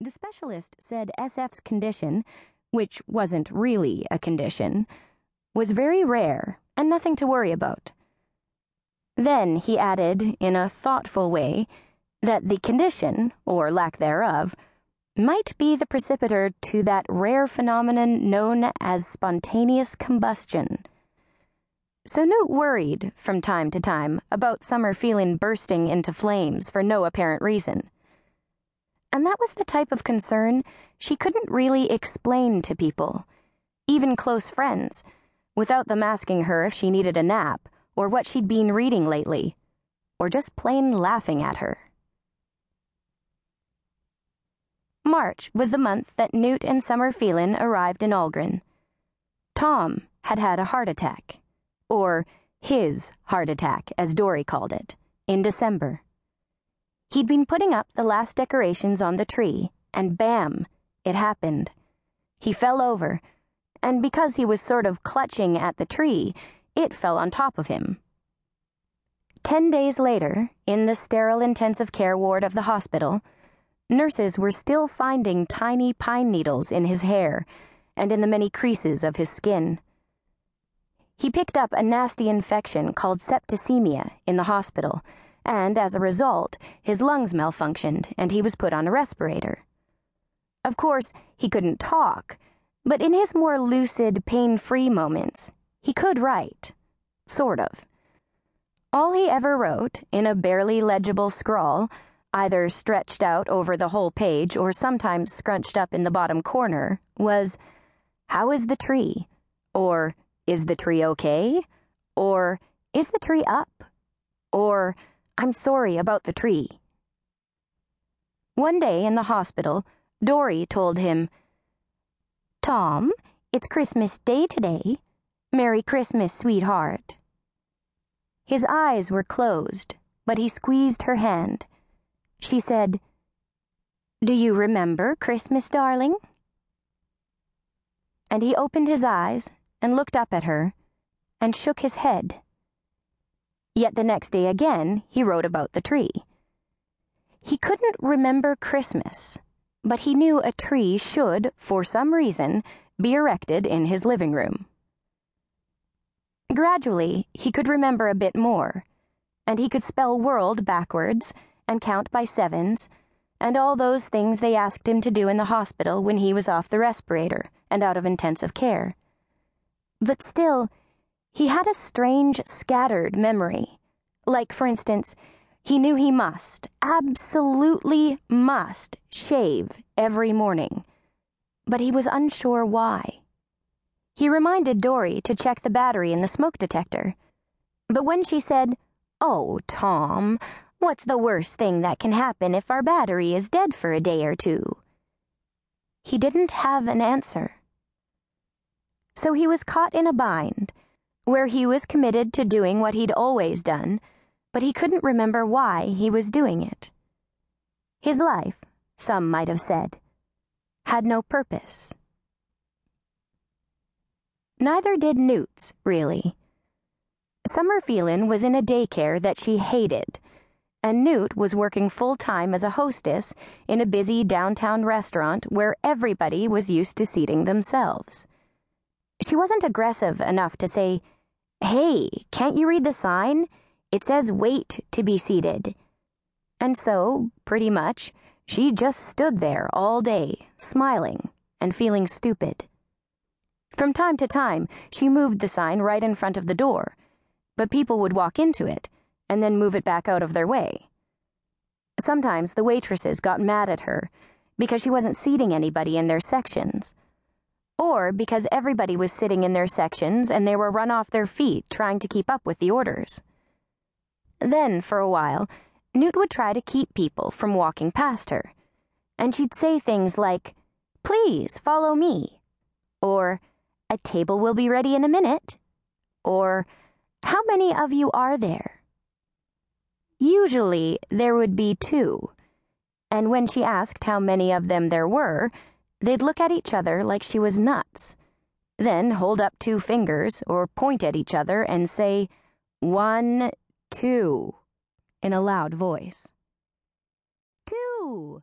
The specialist said SF's condition, which wasn't really a condition, was very rare and nothing to worry about. Then he added, in a thoughtful way, that the condition, or lack thereof, might be the precipitator to that rare phenomenon known as spontaneous combustion. So Knute worried, from time to time, about Summer Feeling bursting into flames for no apparent reason. And that was the type of concern she couldn't really explain to people, even close friends, without them asking her if she needed a nap or what she'd been reading lately, or just plain laughing at her. March was the month that Knute and Summer Feeling arrived in Algren. Tom had had a heart attack, or his heart attack, as Dory called it, in December. He'd been putting up the last decorations on the tree, and bam, it happened. He fell over, and because he was sort of clutching at the tree, it fell on top of him. Ten days later, in the sterile intensive care ward of the hospital, nurses were still finding tiny pine needles in his hair and in the many creases of his skin. He picked up a nasty infection called septicemia in the hospital and as a result, his lungs malfunctioned and he was put on a respirator. Of course, he couldn't talk, but in his more lucid, pain free moments, he could write. Sort of. All he ever wrote, in a barely legible scrawl, either stretched out over the whole page or sometimes scrunched up in the bottom corner, was, How is the tree? Or, Is the tree okay? Or, Is the tree up? Or, I'm sorry about the tree. One day in the hospital, Dory told him, Tom, it's Christmas Day today. Merry Christmas, sweetheart. His eyes were closed, but he squeezed her hand. She said, Do you remember Christmas, darling? And he opened his eyes and looked up at her and shook his head. Yet the next day again, he wrote about the tree. He couldn't remember Christmas, but he knew a tree should, for some reason, be erected in his living room. Gradually, he could remember a bit more, and he could spell world backwards and count by sevens, and all those things they asked him to do in the hospital when he was off the respirator and out of intensive care. But still, he had a strange, scattered memory. Like, for instance, he knew he must, absolutely must, shave every morning. But he was unsure why. He reminded Dory to check the battery in the smoke detector. But when she said, Oh, Tom, what's the worst thing that can happen if our battery is dead for a day or two? He didn't have an answer. So he was caught in a bind where he was committed to doing what he'd always done, but he couldn't remember why he was doing it. His life, some might have said, had no purpose. Neither did Knute's, really. Summer Feeling was in a daycare that she hated, and Knute was working full time as a hostess in a busy downtown restaurant where everybody was used to seating themselves. She wasn't aggressive enough to say, Hey, can't you read the sign? It says wait to be seated. And so, pretty much, she just stood there all day, smiling and feeling stupid. From time to time, she moved the sign right in front of the door, but people would walk into it and then move it back out of their way. Sometimes the waitresses got mad at her because she wasn't seating anybody in their sections or because everybody was sitting in their sections and they were run off their feet trying to keep up with the orders. Then, for a while, Knute would try to keep people from walking past her, and she'd say things like, Please follow me, or A table will be ready in a minute, or How many of you are there? Usually, there would be two, and when she asked how many of them there were, They'd look at each other like she was nuts, then hold up two fingers or point at each other and say, One, two, in a loud voice. Two!